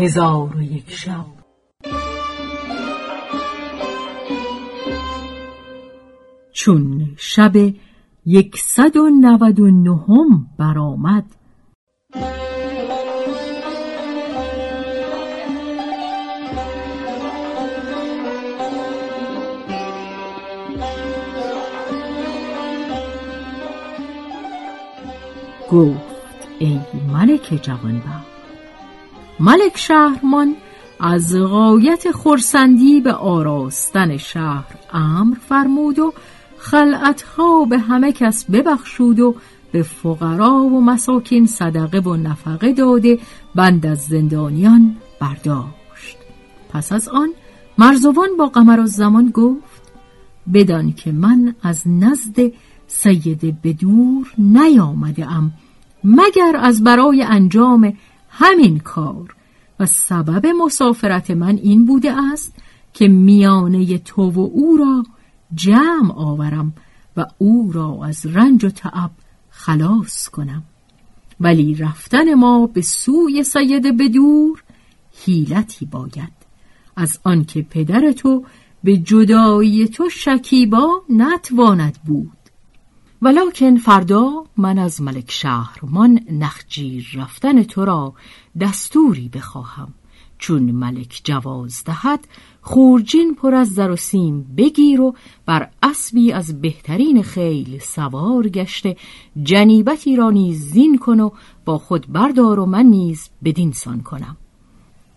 هزار و یک شب. چون شب یکصد و نود و نهم برآمد گفت ای ملک جوانبخت ملک شهرمان از غایت خرسندی به آراستن شهر امر فرمود و خلعتها به همه کس ببخشود و به فقرا و مساکین صدقه و نفقه داده بند از زندانیان برداشت. پس از آن مرزوان با قمر زمان گفت بدان که من از نزد سید بدور نیامده ام مگر از برای انجام همین کار. و سبب مسافرت من این بوده است که میانه تو و او را جمع آورم و او را از رنج و تعب خلاص کنم. ولی رفتن ما به سوی سید بدور حیلتی باید. از آنکه پدر تو به جدایی تو شکیبا نتواند بود. ولکن فردا من از ملک شهرمان نخجیر رفتن تو را دستوری بخواهم. چون ملک جواز دهد خورجین پر از زر و سیم بگیر و بر اسبی از بهترین خیل سوار گشته جنیبتی را نیز زین کن و با خود بردار و من نیز بدین سان کنم.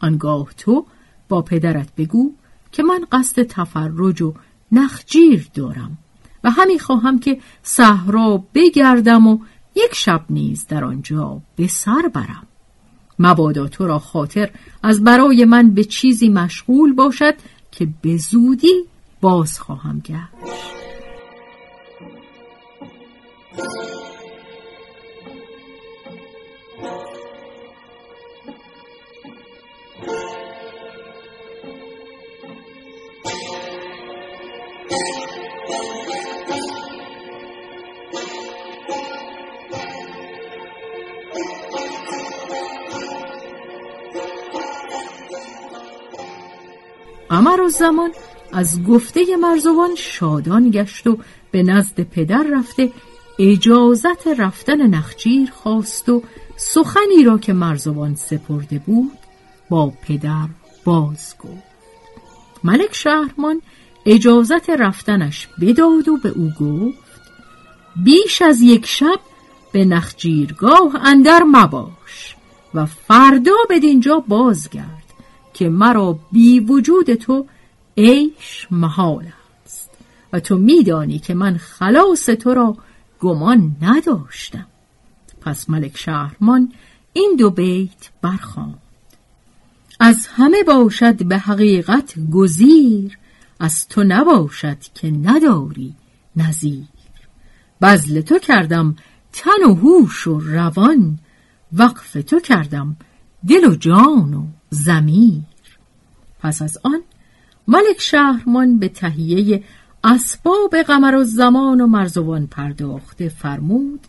آنگاه تو با پدرت بگو که من قصد تفرج و نخجیر دارم. و همی خواهم که صحرا بگردم و یک شب نیز در آنجا به سر برم. مبادا تو را خاطر از برای من به چیزی مشغول باشد که به زودی باز خواهم گشت. قمر و زمان از گفته مرزوان شادان گشت و به نزد پدر رفته اجازت رفتن نخجیر خواست و سخنی را که مرزوان سپرده بود با پدر باز گفت. ملک شهرمان اجازت رفتنش بداد و به او گفت بیش از یک شب به نخجیرگاه اندر مباش و فردا بدینجا بازگرد. که مرا بی وجود تو عیش محال است. و تو میدانی که من خلاص تو را گمان نداشتم. پس ملک شهرمان این دو بیت برخواند از همه باشد به حقیقت گزیر از تو نباشد که نداری نظیر. بزل تو کردم تن و هوش و روان وقف تو کردم دل و جان و زمیر پس از آن ملک شهرمان به تهیه اسباب قمر و زمان و مرزوان پرداخته فرمود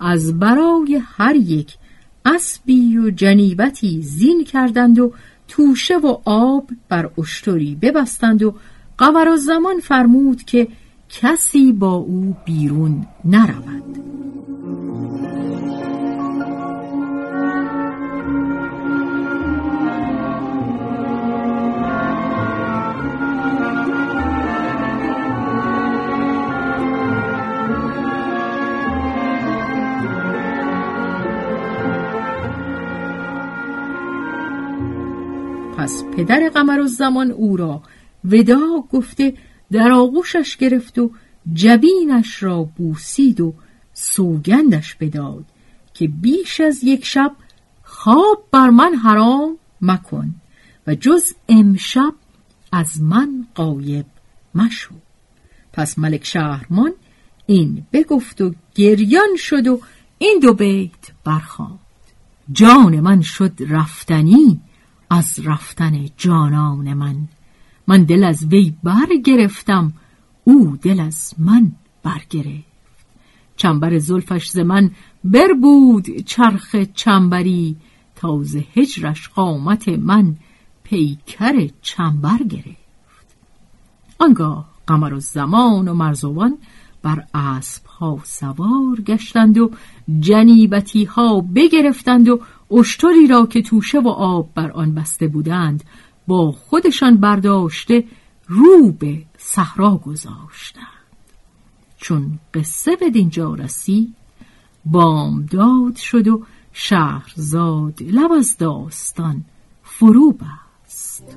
از برای هر یک اسبی و جنیبتی زین کردند و توشه و آب بر اشتری ببستند و قمر و زمان فرمود که کسی با او بیرون نرود. پس پدر قمر زمان او را ودا گفته در آغوشش گرفت و جبینش را بوسید و سوگندش بداد که بیش از یک شب خواب بر من حرام مکن و جز امشب از من قایب مشو. پس ملک شهرمان این بگفت و گریان شد و این دو بیت برخواند جان من شد رفتنی از رفتن جانان من. من دل از وی برگرفتم او دل از من برگرفت. چنبر زلفش ز من بر بود چرخ چنبری تازه هجرش قامت من پیکر چنبر گرفت. آنگاه قمر و زمان و مرزوان بر اسب ها سوار گشتند و جنیبتی ها بگرفتند و اشتری را که توشه و آب بر آن بسته بودند با خودشان برداشته رو به صحرا گذاشتند. چون قصه به دینجا رسید بامداد شد و شهرزاد لب از داستان فرو بست.